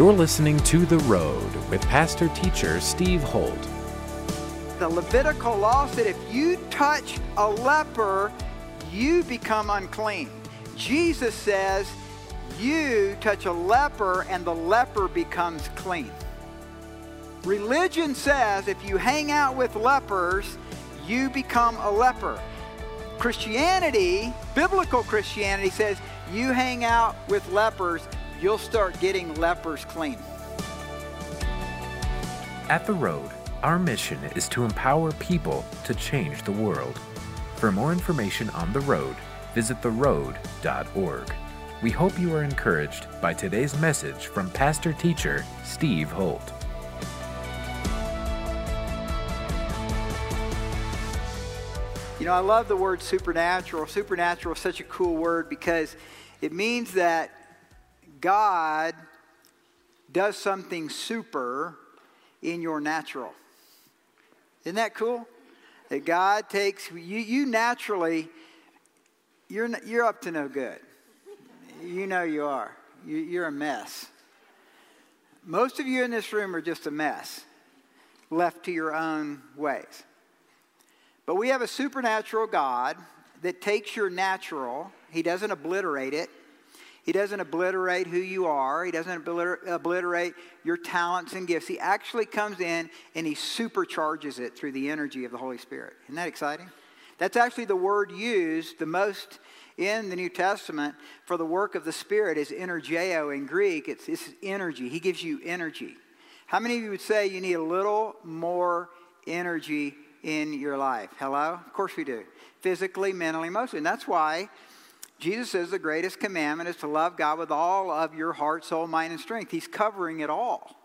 You're listening to The Road with pastor teacher Steve Holt. The Levitical law said if you touch a leper, you become unclean. Jesus says you touch a leper and the leper becomes clean. Religion says if you hang out with lepers, you become a leper. Christianity, biblical Christianity says you hang out with lepers, you'll start getting lepers clean. At The Road, our mission is to empower people to change the world. For more information on The Road, visit theroad.org. We hope you are encouraged by today's message from pastor teacher Steve Holt. You know, I love the word supernatural. Supernatural is such a cool word because it means that God does something super in your natural. Isn't that cool? That God takes you, you naturally, you're, you're up to no good. You know you are. You, you're a mess. Most of you in this room are just a mess, left to your own ways. But we have a supernatural God that takes your natural, He doesn't obliterate it. He doesn't obliterate who you are. He doesn't obliterate your talents and gifts. He actually comes in and he supercharges it through the energy of the Holy Spirit. Isn't that exciting? That's actually the word used the most in the New Testament for the work of the Spirit is energeo in Greek. It's, it's energy. He gives you energy. How many of you would say you need a little more energy in your life. Hello? Of course we do. Physically, mentally, emotionally. And that's why Jesus says the greatest commandment is to love God with all of your heart, soul, mind, and strength. He's covering it all.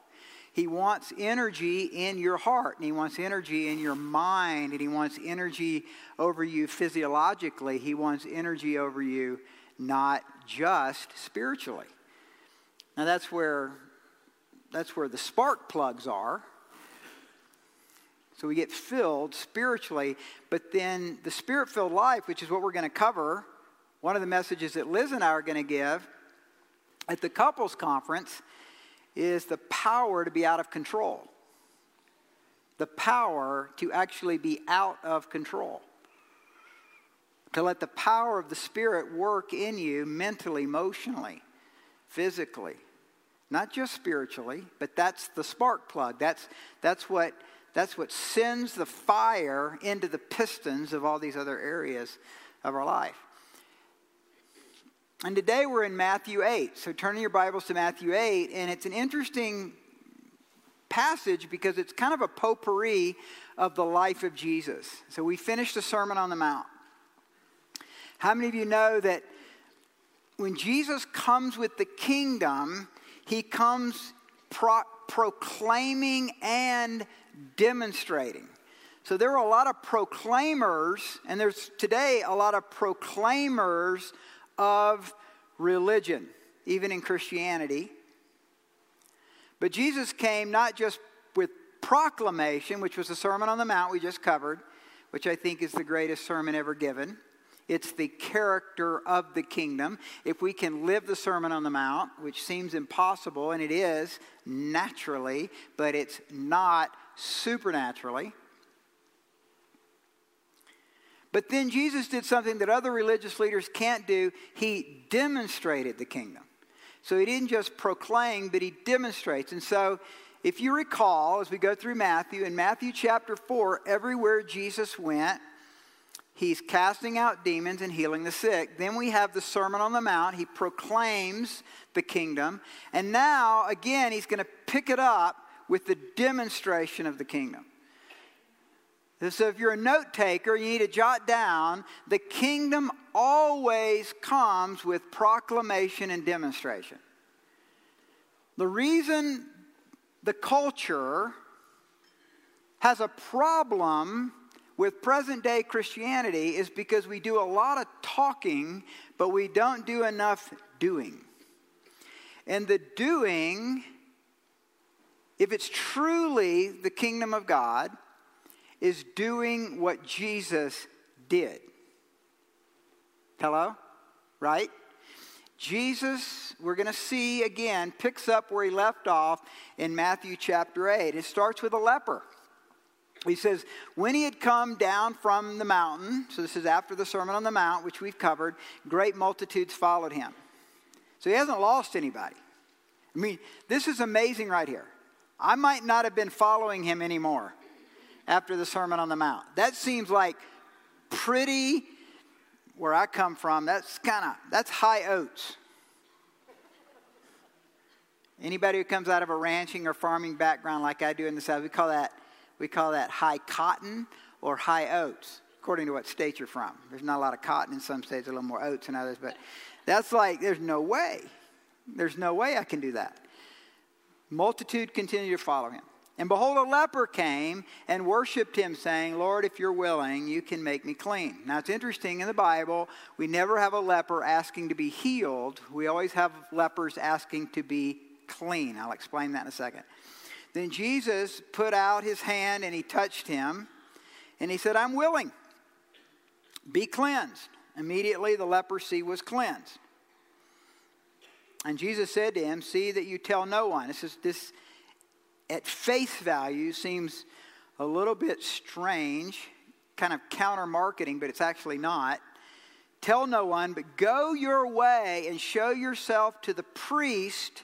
He wants energy in your heart, and He wants energy in your mind, and He wants energy over you physiologically. He wants energy over you not just spiritually. Now that's where that's where the spark plugs are so we get filled spiritually, but then the spirit filled life, which is what we're going to cover, one of the messages that Liz and I are going to give at the couples conference is the power to be out of control. The power to actually be out of control. To let the power of the Spirit work in you mentally, emotionally, physically. Not just spiritually, but that's the spark plug. That's, that's what that's what sends the fire into the pistons of all these other areas of our life. And today we're in Matthew 8. So turn your Bibles to Matthew 8, and it's an interesting passage because it's kind of a potpourri of the life of Jesus. So we finished the Sermon on the Mount. How many of you know that when Jesus comes with the kingdom, he comes pro- proclaiming and demonstrating. So there are a lot of proclaimers, and there's today a lot of proclaimers of religion, even in Christianity. But Jesus came not just with proclamation, which was the Sermon on the Mount we just covered, which I think is the greatest sermon ever given. It's the character of the kingdom. If we can live the Sermon on the Mount, which seems impossible, and it is naturally, but it's not supernaturally. But then Jesus did something that other religious leaders can't do. He demonstrated the kingdom. So he didn't just proclaim, but he demonstrates. And so, if you recall, as we go through Matthew, in Matthew chapter 4, everywhere Jesus went, he's casting out demons and healing the sick. Then we have the Sermon on the Mount. He proclaims the kingdom. And now, again, he's going to pick it up with the demonstration of the kingdom. So, if you're a note taker, you need to jot down the kingdom always comes with proclamation and demonstration. The reason the culture has a problem with present day Christianity is because we do a lot of talking, but we don't do enough doing. And the doing if it's truly the kingdom of God, is doing what Jesus did. Hello? Right? Jesus, we're going to see again, picks up where he left off in Matthew chapter 8. It starts with a leper. He says, When he had come down from the mountain, so this is after the Sermon on the Mount, which we've covered, great multitudes followed him. So he hasn't lost anybody. I mean, this is amazing right here. I might not have been following him anymore after the Sermon on the Mount. That seems like pretty where I come from, that's kind of that's high oats. Anybody who comes out of a ranching or farming background like I do in the South, we call that we call that high cotton or high oats, according to what state you're from. There's not a lot of cotton in some states, a little more oats in others, but that's like there's no way. There's no way I can do that. Multitude continue to follow him. And behold, a leper came and worshiped him, saying, Lord, if you're willing, you can make me clean. Now, it's interesting in the Bible, we never have a leper asking to be healed. We always have lepers asking to be clean. I'll explain that in a second. Then Jesus put out his hand and he touched him, and he said, I'm willing. Be cleansed. Immediately, the leprosy was cleansed. And Jesus said to him, See that you tell no one. This is this at face value seems a little bit strange, kind of counter marketing, but it's actually not. Tell no one, but go your way and show yourself to the priest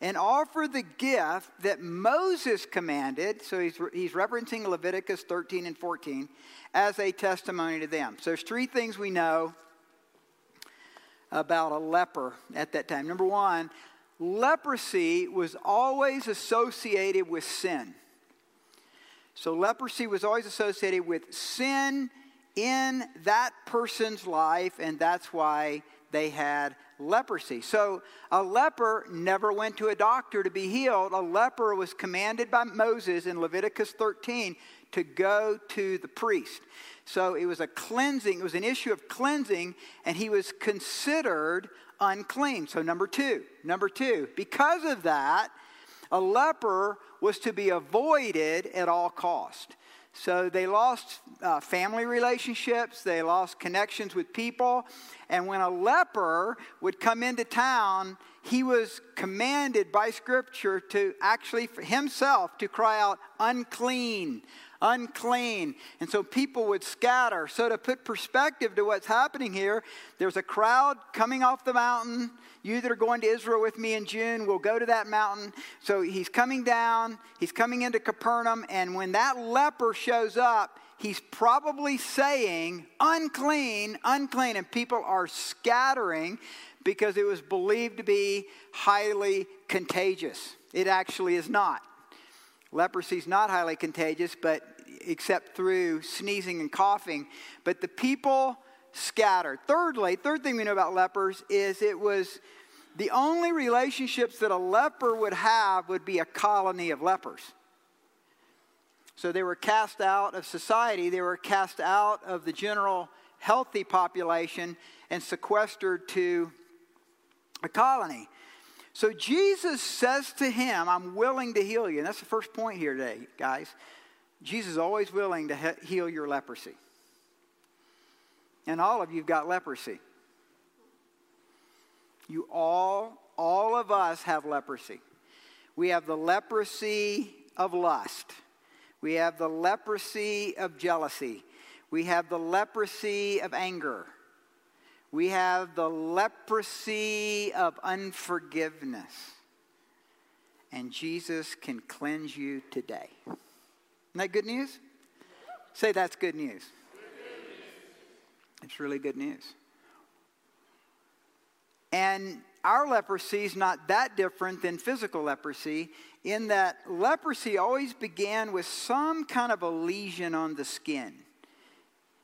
and offer the gift that Moses commanded. So he's, he's referencing Leviticus 13 and 14 as a testimony to them. So there's three things we know about a leper at that time. Number one, leprosy was always associated with sin. So, leprosy was always associated with sin in that person's life, and that's why they had leprosy. So, a leper never went to a doctor to be healed. A leper was commanded by Moses in Leviticus 13 to go to the priest. So, it was a cleansing, it was an issue of cleansing, and he was considered unclean. So, number two, number two, because of that, a leper was to be avoided at all cost. So they lost uh, family relationships, they lost connections with people, and when a leper would come into town, he was commanded by Scripture to actually himself to cry out, unclean, unclean. And so people would scatter. So, to put perspective to what's happening here, there's a crowd coming off the mountain. You that are going to Israel with me in June will go to that mountain. So, he's coming down, he's coming into Capernaum, and when that leper shows up, he's probably saying, unclean, unclean. And people are scattering because it was believed to be highly contagious. It actually is not. Leprosy is not highly contagious, but except through sneezing and coughing. But the people scattered. Thirdly, third thing we know about lepers is it was the only relationships that a leper would have would be a colony of lepers. So they were cast out of society, they were cast out of the general healthy population and sequestered to a colony. So Jesus says to him, I'm willing to heal you. And that's the first point here today, guys. Jesus is always willing to he- heal your leprosy. And all of you've got leprosy. You all, all of us have leprosy. We have the leprosy of lust. We have the leprosy of jealousy. We have the leprosy of anger. We have the leprosy of unforgiveness. And Jesus can cleanse you today. Isn't that good news? Say that's good news. It's really good news. And our leprosy is not that different than physical leprosy, in that leprosy always began with some kind of a lesion on the skin.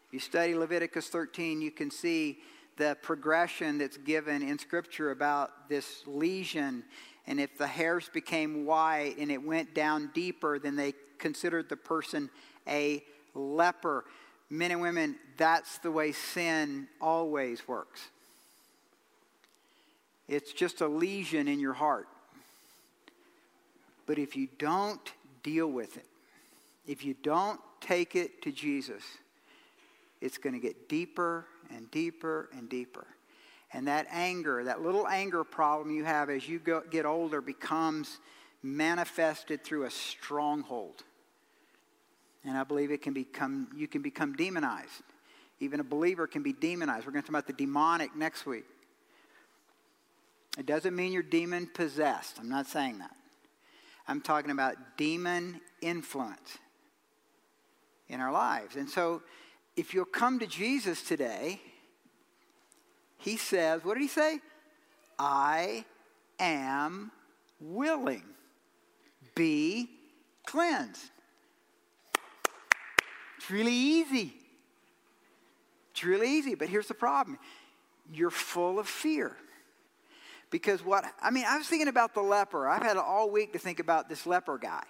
If you study Leviticus 13, you can see the progression that's given in Scripture about this lesion. And if the hairs became white and it went down deeper, then they considered the person a leper. Men and women, that's the way sin always works. It's just a lesion in your heart. But if you don't deal with it, if you don't take it to Jesus, it's going to get deeper and deeper and deeper. And that anger, that little anger problem you have as you go, get older, becomes manifested through a stronghold. And I believe it can become, you can become demonized. Even a believer can be demonized. We're going to talk about the demonic next week. It doesn't mean you're demon possessed. I'm not saying that. I'm talking about demon influence in our lives. And so, if you'll come to Jesus today, he says, what did he say? I am willing. Be cleansed. It's really easy. It's really easy, but here's the problem you're full of fear. Because what, I mean, I was thinking about the leper. I've had all week to think about this leper guy.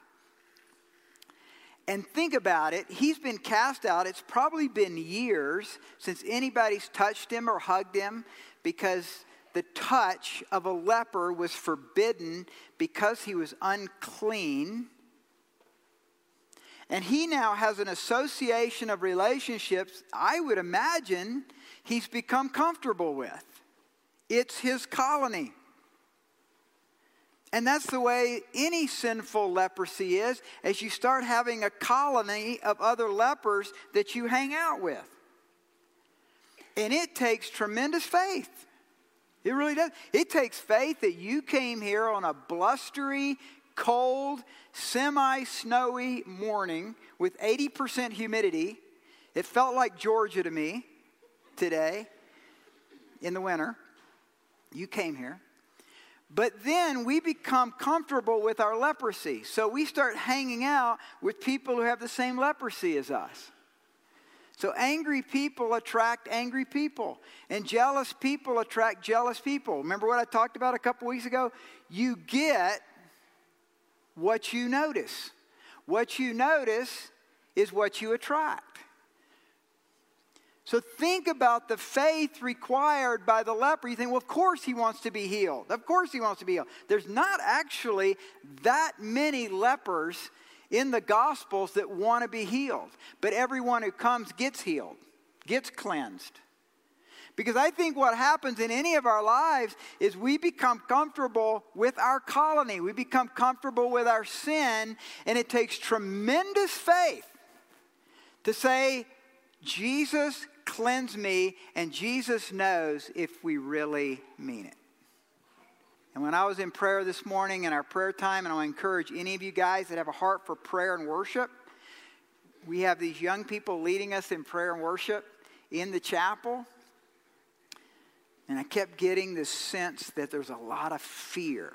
And think about it, he's been cast out. It's probably been years since anybody's touched him or hugged him because the touch of a leper was forbidden because he was unclean. And he now has an association of relationships I would imagine he's become comfortable with. It's his colony. And that's the way any sinful leprosy is, as you start having a colony of other lepers that you hang out with. And it takes tremendous faith. It really does. It takes faith that you came here on a blustery, cold, semi snowy morning with 80% humidity. It felt like Georgia to me today in the winter. You came here. But then we become comfortable with our leprosy. So we start hanging out with people who have the same leprosy as us. So angry people attract angry people, and jealous people attract jealous people. Remember what I talked about a couple weeks ago? You get what you notice. What you notice is what you attract. So think about the faith required by the leper. You think, well, of course he wants to be healed. Of course he wants to be healed. There's not actually that many lepers in the Gospels that want to be healed, but everyone who comes gets healed, gets cleansed. Because I think what happens in any of our lives is we become comfortable with our colony. We become comfortable with our sin, and it takes tremendous faith to say, Jesus cleanse me, and Jesus knows if we really mean it. And when I was in prayer this morning in our prayer time, and I encourage any of you guys that have a heart for prayer and worship, we have these young people leading us in prayer and worship in the chapel. And I kept getting this sense that there's a lot of fear.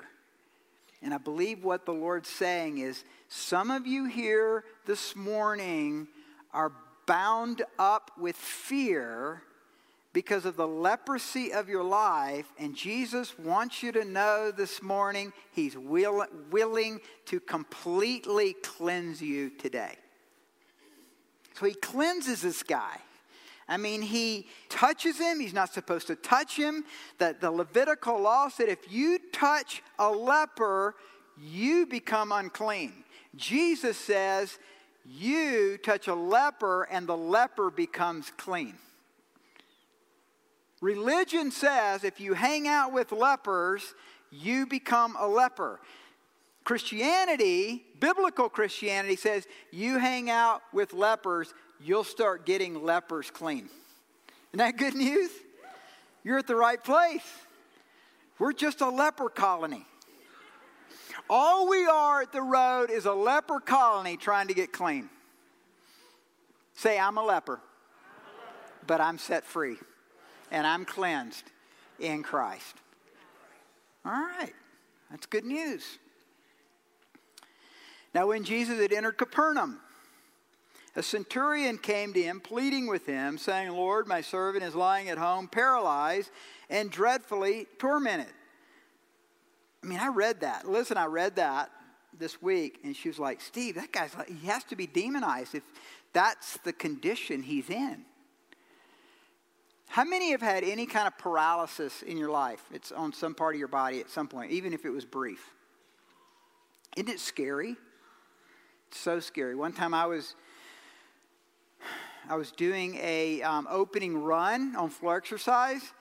And I believe what the Lord's saying is some of you here this morning are bound up with fear because of the leprosy of your life, and Jesus wants you to know this morning He's will, willing to completely cleanse you today. So He cleanses this guy. I mean, he touches him. He's not supposed to touch him. That the Levitical law said if you touch a leper, you become unclean. Jesus says you touch a leper and the leper becomes clean. Religion says if you hang out with lepers, you become a leper. Christianity, biblical Christianity says you hang out with lepers, you'll start getting lepers clean. Isn't that good news? You're at the right place. We're just a leper colony. All we are at the road is a leper colony trying to get clean. Say, I'm a leper, but I'm set free and I'm cleansed in Christ. All right, that's good news. Now, when Jesus had entered Capernaum, a centurion came to him, pleading with him, saying, Lord, my servant is lying at home, paralyzed and dreadfully tormented. I mean, I read that. Listen, I read that this week, and she was like, Steve, that guy's like, he has to be demonized if that's the condition he's in. How many have had any kind of paralysis in your life? It's on some part of your body at some point, even if it was brief. Isn't it scary? It's so scary. One time I was I was doing a um, opening run on floor exercise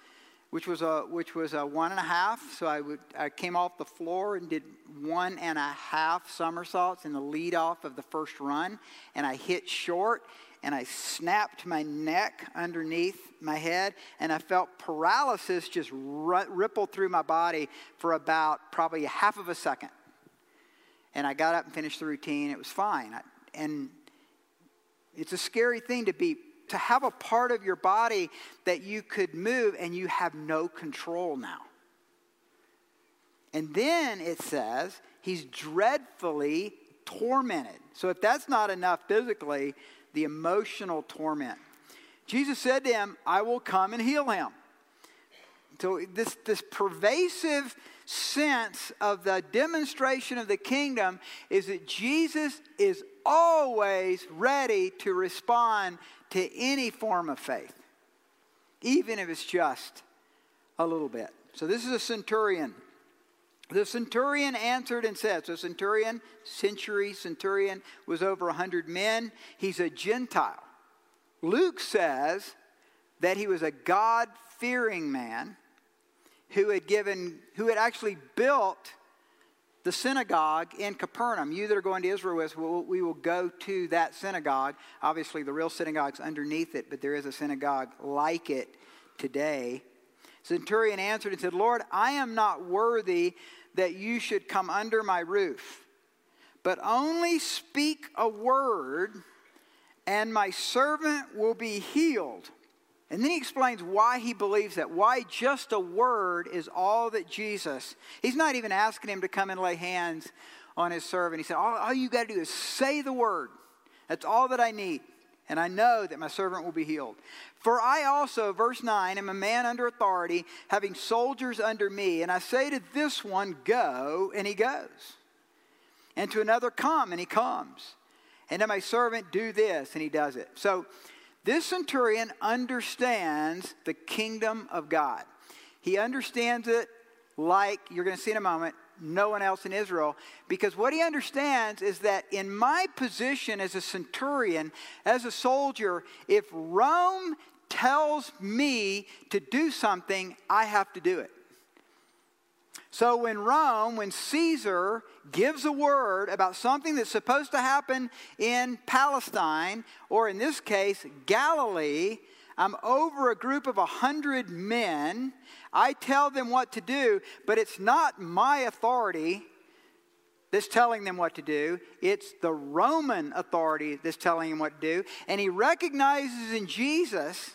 which was a which was a one and a half. So I would I came off the floor and did one and a half somersaults in the lead off of the first run, and I hit short and I snapped my neck underneath my head, and I felt paralysis just ripple through my body for about probably a half of a second. And I got up and finished the routine. It was fine. I, and it's a scary thing to be to have a part of your body that you could move and you have no control now. And then it says he's dreadfully tormented. So if that's not enough physically, the emotional torment. Jesus said to him, I will come and heal him. So this, this pervasive sense of the demonstration of the kingdom is that Jesus is always ready to respond to any form of faith, even if it's just a little bit. So this is a centurion. The centurion answered and said, so centurion, century centurion was over 100 men. He's a Gentile. Luke says that he was a God fearing man who had given, who had actually built the synagogue in Capernaum. You that are going to Israel with, we will go to that synagogue. Obviously, the real synagogue's underneath it, but there is a synagogue like it today. Centurion answered and said, Lord, I am not worthy that you should come under my roof, but only speak a word, and my servant will be healed. And then he explains why he believes that, why just a word is all that Jesus, he's not even asking him to come and lay hands on his servant. He said, All, all you got to do is say the word. That's all that I need. And I know that my servant will be healed. For I also, verse 9, am a man under authority, having soldiers under me. And I say to this one, Go, and he goes. And to another, Come, and he comes. And to my servant, Do this, and he does it. So, this centurion understands the kingdom of God. He understands it like you're going to see in a moment, no one else in Israel. Because what he understands is that in my position as a centurion, as a soldier, if Rome tells me to do something, I have to do it. So when Rome, when Caesar gives a word about something that's supposed to happen in Palestine, or in this case, Galilee, I'm over a group of a hundred men. I tell them what to do, but it's not my authority that's telling them what to do. It's the Roman authority that's telling them what to do. And he recognizes in Jesus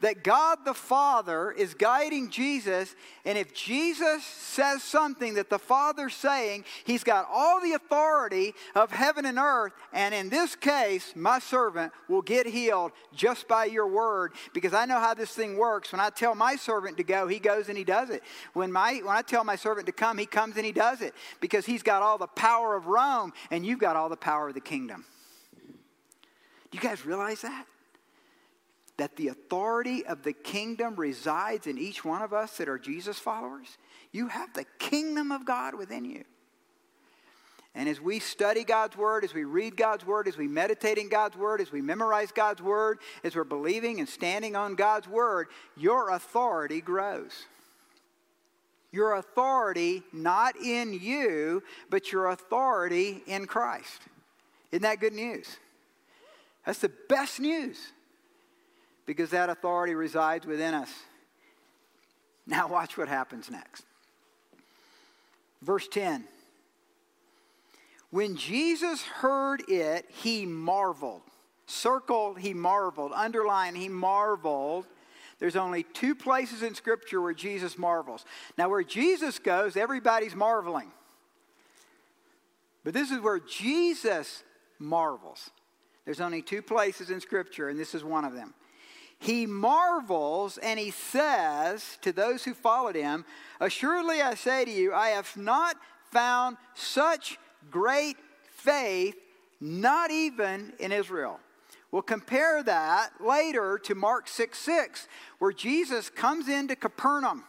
that God the Father is guiding Jesus, and if Jesus says something that the Father's saying, he's got all the authority of heaven and earth, and in this case, my servant will get healed just by your word, because I know how this thing works. When I tell my servant to go, he goes and he does it. When, my, when I tell my servant to come, he comes and he does it, because he's got all the power of Rome, and you've got all the power of the kingdom. Do you guys realize that? That the authority of the kingdom resides in each one of us that are Jesus followers. You have the kingdom of God within you. And as we study God's word, as we read God's word, as we meditate in God's word, as we memorize God's word, as we're believing and standing on God's word, your authority grows. Your authority not in you, but your authority in Christ. Isn't that good news? That's the best news because that authority resides within us. Now, watch what happens next. Verse 10 When Jesus heard it, he marveled. Circle, he marveled. Underline, he marveled. There's only two places in Scripture where Jesus marvels. Now, where Jesus goes, everybody's marveling. But this is where Jesus marvels. There's only two places in Scripture, and this is one of them he marvels and he says to those who followed him, Assuredly I say to you, I have not found such great faith, not even in Israel. We'll compare that later to Mark 6 6, where Jesus comes into Capernaum.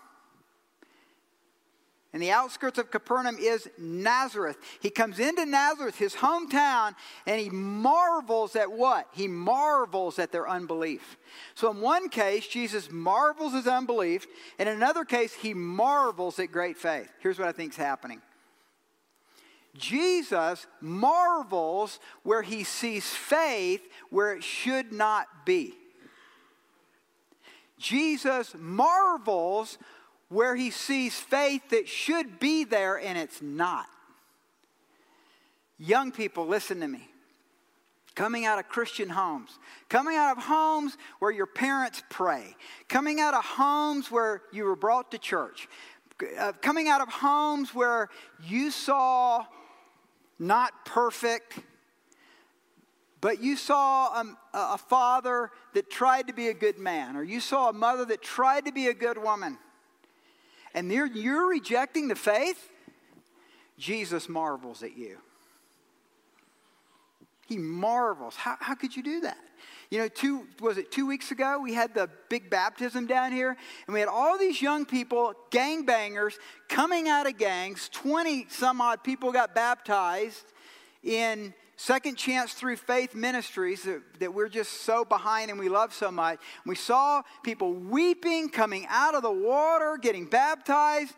And the outskirts of Capernaum is Nazareth. He comes into Nazareth, his hometown, and he marvels at what? He marvels at their unbelief. So, in one case, Jesus marvels at unbelief. And in another case, he marvels at great faith. Here's what I think is happening Jesus marvels where he sees faith where it should not be. Jesus marvels where he sees faith that should be there and it's not. Young people, listen to me. Coming out of Christian homes, coming out of homes where your parents pray, coming out of homes where you were brought to church, uh, coming out of homes where you saw not perfect, but you saw a, a father that tried to be a good man, or you saw a mother that tried to be a good woman and you're, rejecting the faith, Jesus marvels at you. He marvels. How, how could you do that? You know, two was it two weeks ago we had the big baptism down here, and we had all these young people, gang bangers, coming out of gangs. Twenty some odd people got baptized in Second Chance Through Faith Ministries that, that, we're just so behind and we love so much. We saw people weeping, coming out of the water, getting baptized.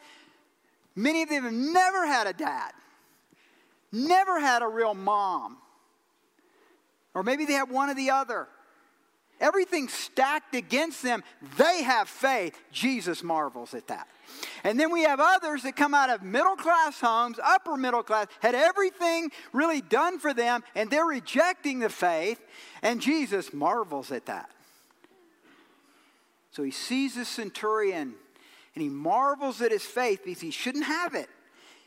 Many of them have never had a dad, never had a real mom. Or maybe they have one or the other. Everything stacked against them, they have faith. Jesus marvels at that. And then we have others that come out of middle class homes, upper middle class, had everything really done for them, and they're rejecting the faith, and Jesus marvels at that. So he sees the centurion and he marvels at his faith because he shouldn't have it.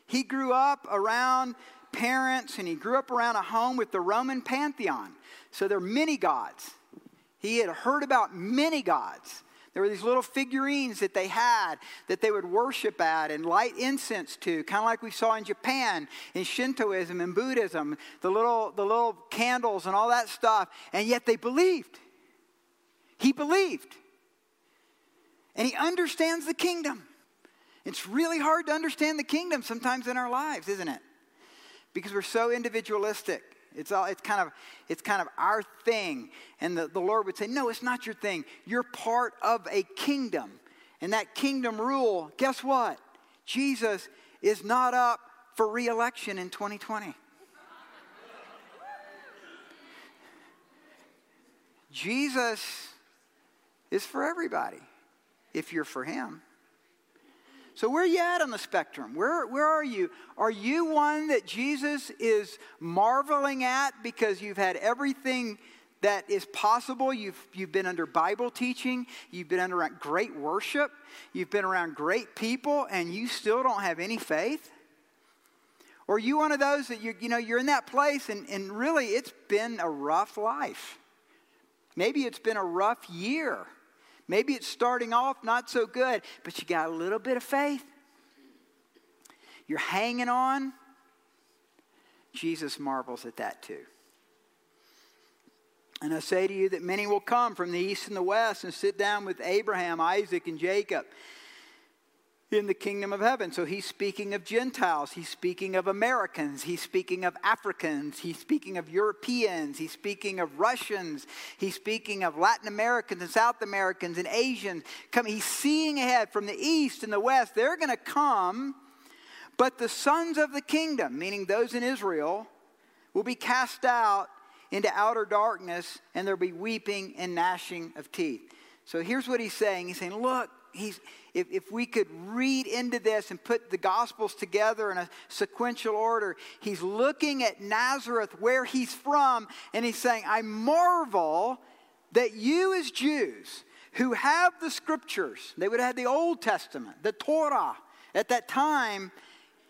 He grew up around parents and he grew up around a home with the Roman pantheon. So there are many gods. He had heard about many gods. There were these little figurines that they had that they would worship at and light incense to, kind of like we saw in Japan in Shintoism and Buddhism, the little, the little candles and all that stuff. And yet they believed. He believed. And he understands the kingdom. It's really hard to understand the kingdom sometimes in our lives, isn't it? Because we're so individualistic. It's, all, it's, kind of, it's kind of our thing. And the, the Lord would say, No, it's not your thing. You're part of a kingdom. And that kingdom rule, guess what? Jesus is not up for re election in 2020. Jesus is for everybody if you're for him. So, where are you at on the spectrum? Where, where are you? Are you one that Jesus is marveling at because you've had everything that is possible? You've, you've been under Bible teaching, you've been under great worship, you've been around great people, and you still don't have any faith? Or are you one of those that you, you know, you're in that place and, and really it's been a rough life? Maybe it's been a rough year. Maybe it's starting off not so good, but you got a little bit of faith. You're hanging on. Jesus marvels at that too. And I say to you that many will come from the east and the west and sit down with Abraham, Isaac, and Jacob in the kingdom of heaven. So he's speaking of Gentiles, he's speaking of Americans, he's speaking of Africans, he's speaking of Europeans, he's speaking of Russians, he's speaking of Latin Americans and South Americans and Asians. Come, he's seeing ahead from the east and the west. They're going to come, but the sons of the kingdom, meaning those in Israel, will be cast out into outer darkness, and there'll be weeping and gnashing of teeth. So here's what he's saying. He's saying, Look, he's, if, if we could read into this and put the Gospels together in a sequential order, he's looking at Nazareth, where he's from, and he's saying, I marvel that you, as Jews, who have the scriptures, they would have had the Old Testament, the Torah at that time,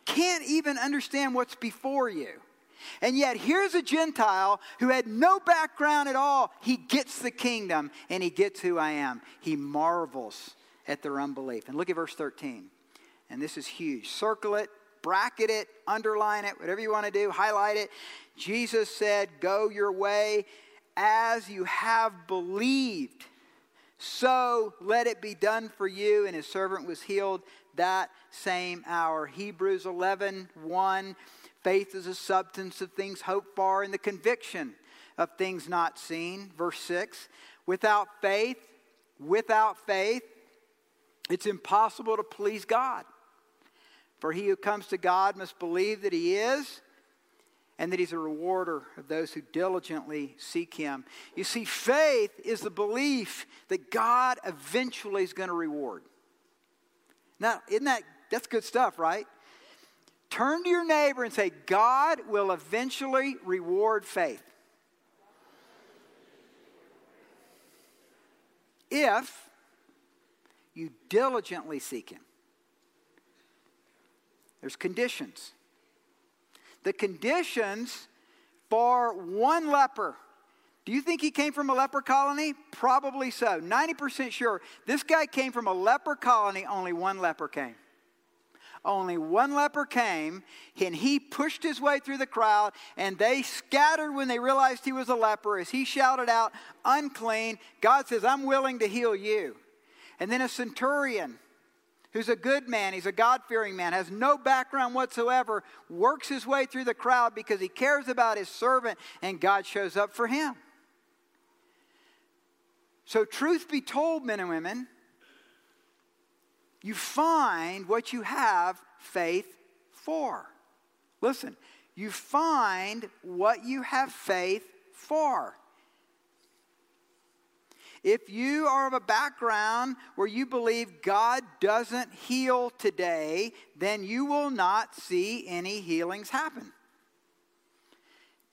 can't even understand what's before you. And yet, here's a Gentile who had no background at all. He gets the kingdom and he gets who I am. He marvels at their unbelief. And look at verse 13. And this is huge. Circle it, bracket it, underline it, whatever you want to do, highlight it. Jesus said, Go your way as you have believed. So let it be done for you. And his servant was healed that same hour. Hebrews 11 1. Faith is a substance of things hoped for and the conviction of things not seen. Verse 6. Without faith, without faith, it's impossible to please God. For he who comes to God must believe that he is and that he's a rewarder of those who diligently seek him. You see, faith is the belief that God eventually is going to reward. Now, isn't that that's good stuff, right? Turn to your neighbor and say, God will eventually reward faith. If you diligently seek him. There's conditions. The conditions for one leper. Do you think he came from a leper colony? Probably so. 90% sure. This guy came from a leper colony, only one leper came. Only one leper came, and he pushed his way through the crowd, and they scattered when they realized he was a leper as he shouted out, Unclean. God says, I'm willing to heal you. And then a centurion who's a good man, he's a God fearing man, has no background whatsoever, works his way through the crowd because he cares about his servant, and God shows up for him. So, truth be told, men and women, you find what you have faith for. Listen, you find what you have faith for. If you are of a background where you believe God doesn't heal today, then you will not see any healings happen.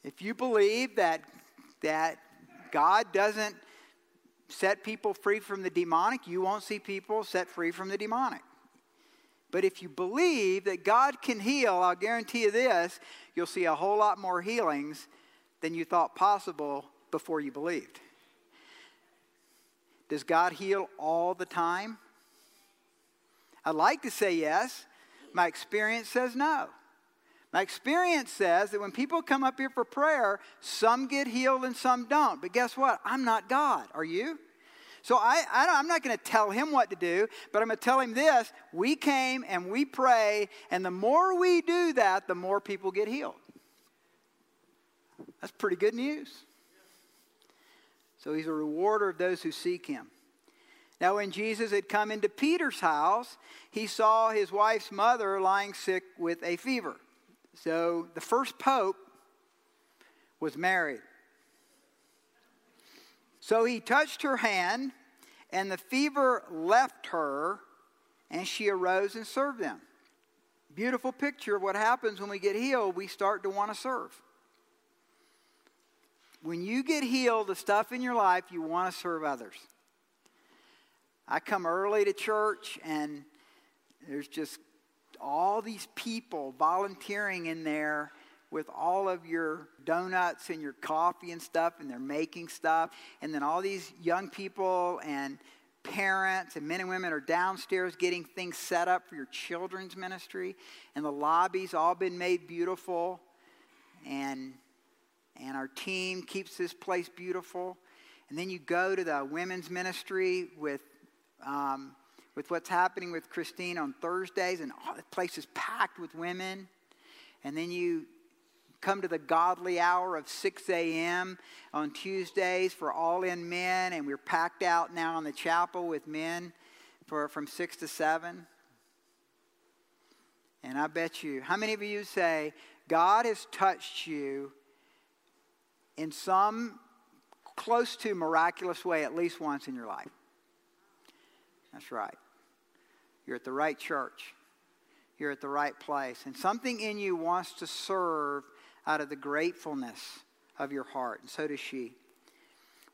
If you believe that, that God doesn't set people free from the demonic, you won't see people set free from the demonic. But if you believe that God can heal, I'll guarantee you this you'll see a whole lot more healings than you thought possible before you believed. Does God heal all the time? I'd like to say yes. My experience says no. My experience says that when people come up here for prayer, some get healed and some don't. But guess what? I'm not God. Are you? So I, I am not going to tell him what to do, but I'm going to tell him this. We came and we pray, and the more we do that, the more people get healed. That's pretty good news. So he's a rewarder of those who seek him. Now, when Jesus had come into Peter's house, he saw his wife's mother lying sick with a fever. So the first pope was married. So he touched her hand, and the fever left her, and she arose and served them. Beautiful picture of what happens when we get healed. We start to want to serve. When you get healed, the stuff in your life, you want to serve others. I come early to church, and there's just all these people volunteering in there with all of your donuts and your coffee and stuff, and they're making stuff. And then all these young people and parents and men and women are downstairs getting things set up for your children's ministry. And the lobby's all been made beautiful. And, and our team keeps this place beautiful. And then you go to the women's ministry with. Um, with what's happening with Christine on Thursdays, and oh, the place is packed with women. And then you come to the godly hour of 6 a.m. on Tuesdays for all in men, and we're packed out now in the chapel with men for, from 6 to 7. And I bet you, how many of you say, God has touched you in some close to miraculous way at least once in your life? That's right. You're at the right church. You're at the right place. And something in you wants to serve out of the gratefulness of your heart, and so does she.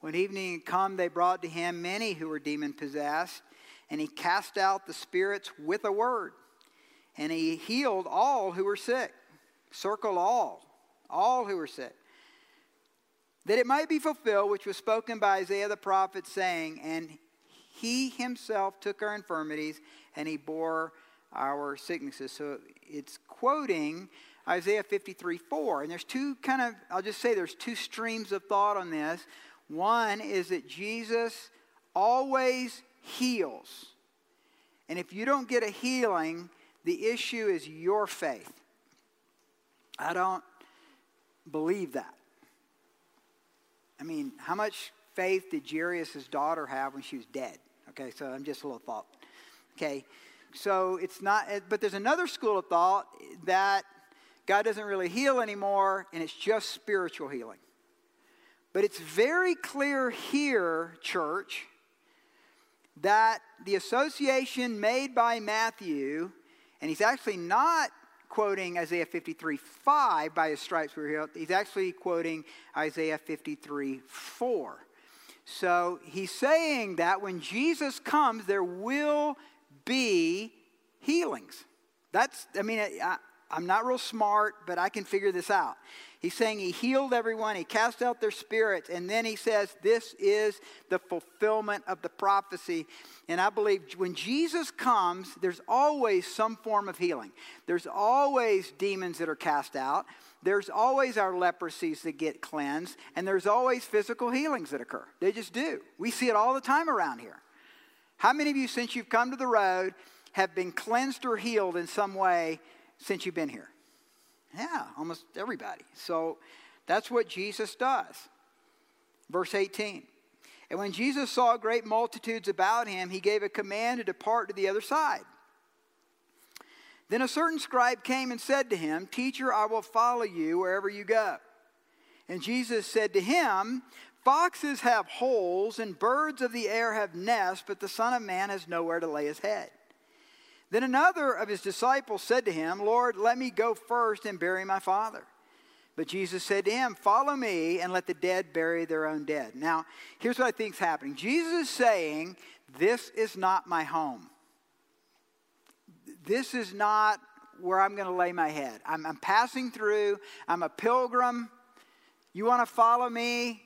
When evening had come, they brought to him many who were demon possessed, and he cast out the spirits with a word, and he healed all who were sick. Circle all, all who were sick. That it might be fulfilled, which was spoken by Isaiah the prophet, saying, And he himself took our infirmities, and he bore our sicknesses. So it's quoting Isaiah 53 4. And there's two kind of, I'll just say there's two streams of thought on this. One is that Jesus always heals. And if you don't get a healing, the issue is your faith. I don't believe that. I mean, how much faith did Jairus' daughter have when she was dead? Okay, so I'm just a little thought. Okay, so it's not, eh, but there's another school of thought that God doesn't really heal anymore and it's just spiritual healing. But it's very clear here, church, that the association made by Matthew, and he's actually not quoting Isaiah 53 5 by his stripes we were healed. He's actually quoting Isaiah 53 4. So he's saying that when Jesus comes, there will be healings. That's, I mean, I'm not real smart, but I can figure this out. He's saying he healed everyone, he cast out their spirits, and then he says this is the fulfillment of the prophecy. And I believe when Jesus comes, there's always some form of healing. There's always demons that are cast out. There's always our leprosies that get cleansed, and there's always physical healings that occur. They just do. We see it all the time around here. How many of you, since you've come to the road, have been cleansed or healed in some way since you've been here? Yeah, almost everybody. So that's what Jesus does. Verse 18. And when Jesus saw great multitudes about him, he gave a command to depart to the other side. Then a certain scribe came and said to him, Teacher, I will follow you wherever you go. And Jesus said to him, Foxes have holes and birds of the air have nests, but the Son of Man has nowhere to lay his head. Then another of his disciples said to him, Lord, let me go first and bury my father. But Jesus said to him, Follow me and let the dead bury their own dead. Now, here's what I think is happening Jesus is saying, This is not my home. This is not where I'm going to lay my head. I'm, I'm passing through, I'm a pilgrim. You want to follow me?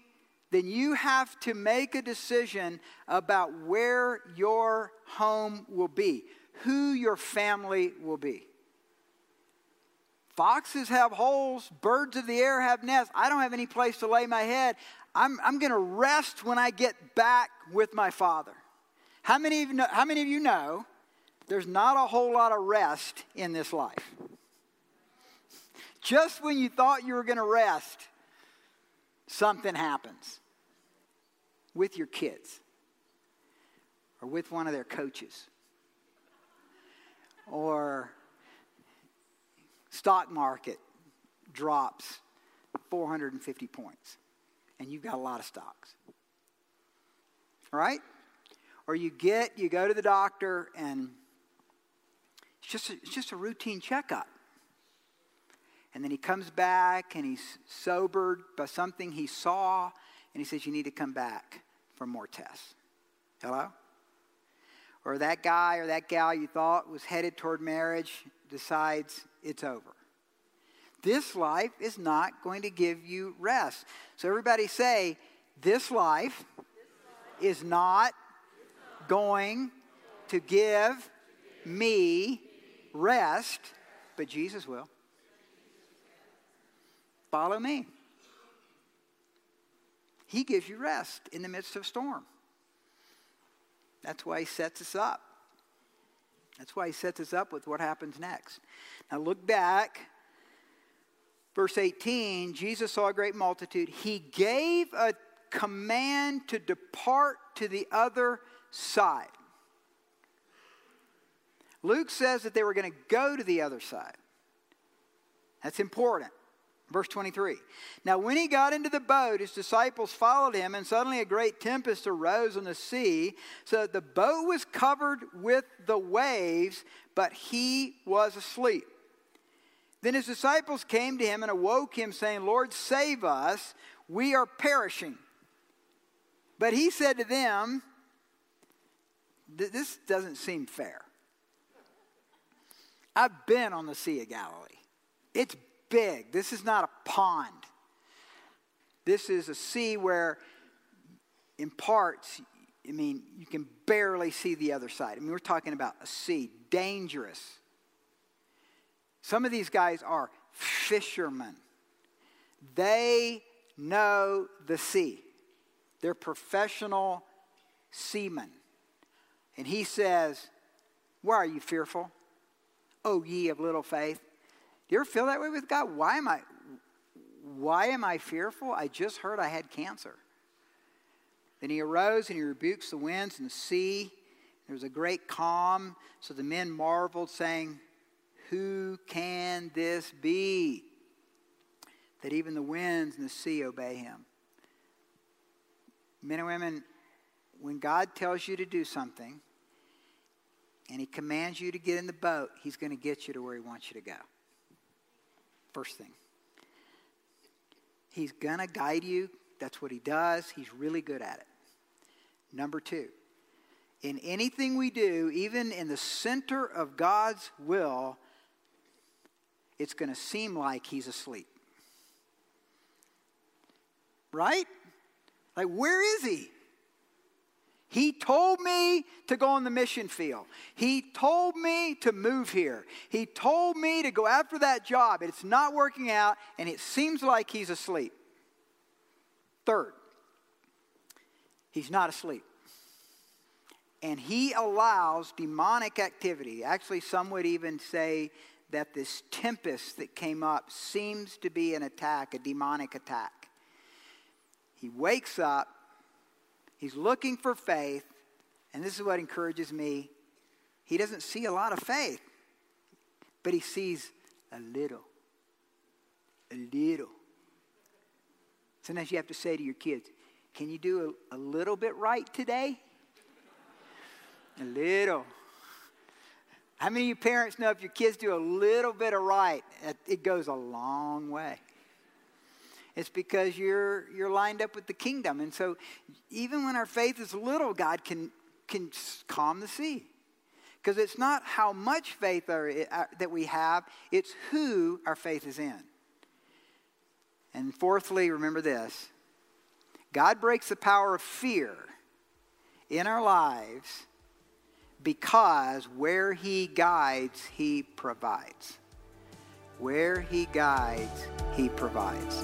Then you have to make a decision about where your home will be who your family will be. Foxes have holes, birds of the air have nests. I don't have any place to lay my head. I'm, I'm going to rest when I get back with my father. How many, of you know, how many of you know there's not a whole lot of rest in this life? Just when you thought you were going to rest, something happens with your kids or with one of their coaches or stock market drops 450 points and you've got a lot of stocks. Right? Or you get, you go to the doctor and it's just a, it's just a routine checkup. And then he comes back and he's sobered by something he saw and he says, You need to come back for more tests. Hello? Or that guy or that gal you thought was headed toward marriage decides it's over. This life is not going to give you rest. So, everybody say, This life is not going to give me rest, but Jesus will. Follow me. He gives you rest in the midst of storm. That's why he sets us up. That's why he sets us up with what happens next. Now look back. Verse 18 Jesus saw a great multitude. He gave a command to depart to the other side. Luke says that they were going to go to the other side. That's important. Verse 23. Now, when he got into the boat, his disciples followed him, and suddenly a great tempest arose on the sea, so that the boat was covered with the waves, but he was asleep. Then his disciples came to him and awoke him, saying, Lord, save us, we are perishing. But he said to them, This doesn't seem fair. I've been on the Sea of Galilee. It's big. This is not a pond. This is a sea where, in parts, I mean, you can barely see the other side. I mean, we're talking about a sea, dangerous. Some of these guys are fishermen. They know the sea. They're professional seamen. And he says, Why are you fearful? O ye of little faith. You ever feel that way with God? Why am I why am I fearful? I just heard I had cancer. Then he arose and he rebukes the winds and the sea. There was a great calm. So the men marveled, saying, Who can this be? That even the winds and the sea obey him. Men and women, when God tells you to do something and he commands you to get in the boat, he's going to get you to where he wants you to go. First thing. He's going to guide you. That's what he does. He's really good at it. Number two, in anything we do, even in the center of God's will, it's going to seem like he's asleep. Right? Like, where is he? He told me to go on the mission field. He told me to move here. He told me to go after that job. It's not working out, and it seems like he's asleep. Third, he's not asleep. And he allows demonic activity. Actually, some would even say that this tempest that came up seems to be an attack, a demonic attack. He wakes up He's looking for faith, and this is what encourages me. He doesn't see a lot of faith, but he sees a little. A little. Sometimes you have to say to your kids, Can you do a, a little bit right today? A little. How many of you parents know if your kids do a little bit of right, it goes a long way? It's because you're, you're lined up with the kingdom. And so even when our faith is little, God can, can calm the sea. Because it's not how much faith are, uh, that we have, it's who our faith is in. And fourthly, remember this God breaks the power of fear in our lives because where He guides, He provides. Where He guides, He provides.